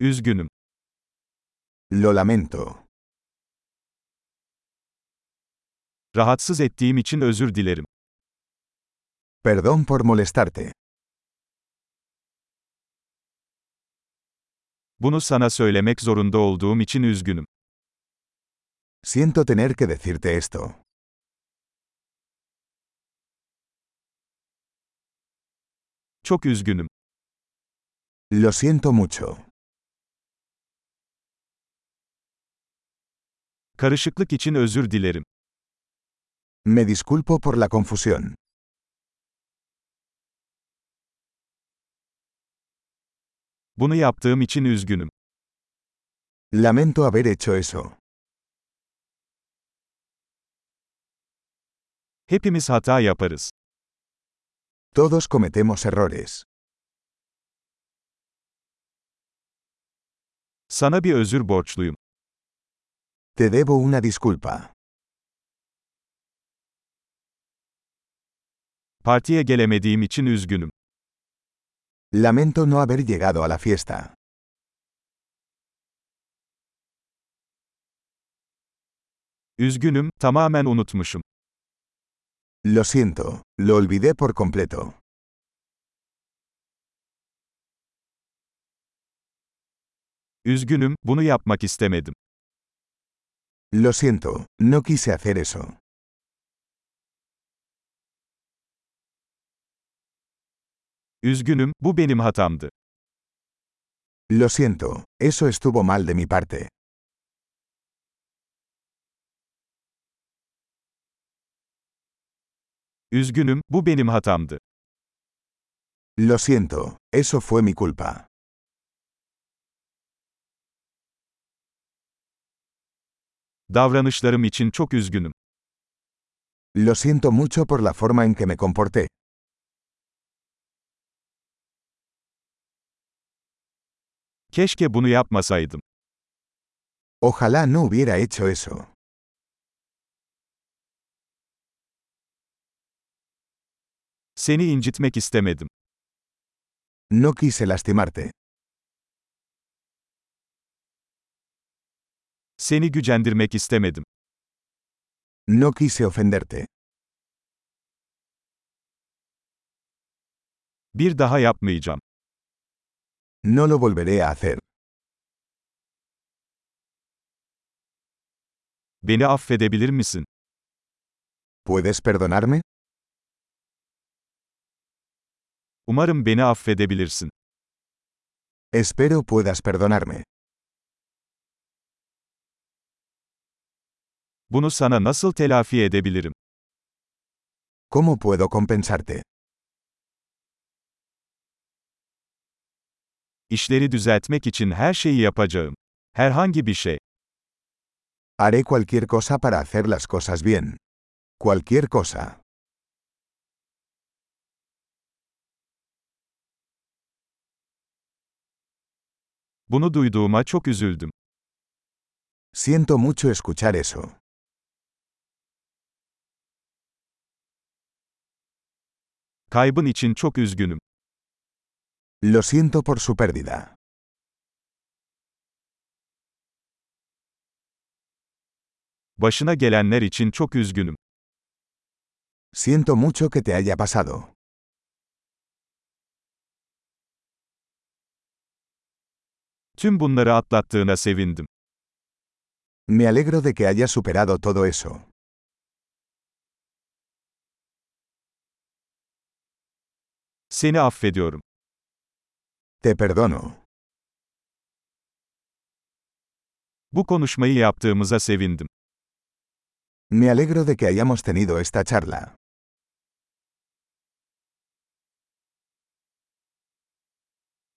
Üzgünüm. Lo lamento. Rahatsız ettiğim için özür dilerim. Perdón por molestarte. Bunu sana söylemek zorunda olduğum için üzgünüm. Siento tener que decirte esto. Çok üzgünüm. Lo siento mucho. Karışıklık için özür dilerim. Me disculpo por la confusión. Bunu yaptığım için üzgünüm. Lamento haber hecho eso. Hepimiz hata yaparız. Todos cometemos errores. Sana bir özür borçluyum. Te debo una disculpa. Partiye gelemediğim için üzgünüm. Lamento no haber llegado a la fiesta. Üzgünüm, tamamen unutmuşum. Lo siento, lo olvidé por completo. Üzgünüm, bunu yapmak istemedim. Lo siento, no quise hacer eso. Üzgünüm, bu benim hatamdı. Lo siento, eso estuvo mal de mi parte. Üzgünüm, bu benim hatamdı. Lo siento, eso fue mi culpa. Davranışlarım için çok üzgünüm. Lo siento mucho por la forma en que me comporté. Keşke bunu yapmasaydım. Ojalá no hubiera hecho eso. Seni incitmek istemedim. No quise lastimarte. Seni gücendirmek istemedim. No quise ofenderte. Bir daha yapmayacağım. No lo volveré a hacer. Beni affedebilir misin? ¿Puedes perdonarme? Umarım beni affedebilirsin. Espero puedas perdonarme. Bunu sana nasıl telafi edebilirim? ¿Cómo puedo compensarte? İşleri düzeltmek için her şeyi yapacağım. Herhangi bir şey. Haré cualquier cosa para hacer las cosas bien. Cualquier cosa. Bunu duyduğuma çok üzüldüm. Siento mucho escuchar eso. Kaybın için çok üzgünüm. Lo siento por su pérdida. Başına gelenler için çok üzgünüm. Siento mucho que te haya pasado. Tüm bunları atlattığına sevindim. Me alegro de que hayas superado todo eso. Seni affediyorum. Te perdono. Bu konuşmayı yaptığımıza sevindim. Me alegro de que hayamos tenido esta charla.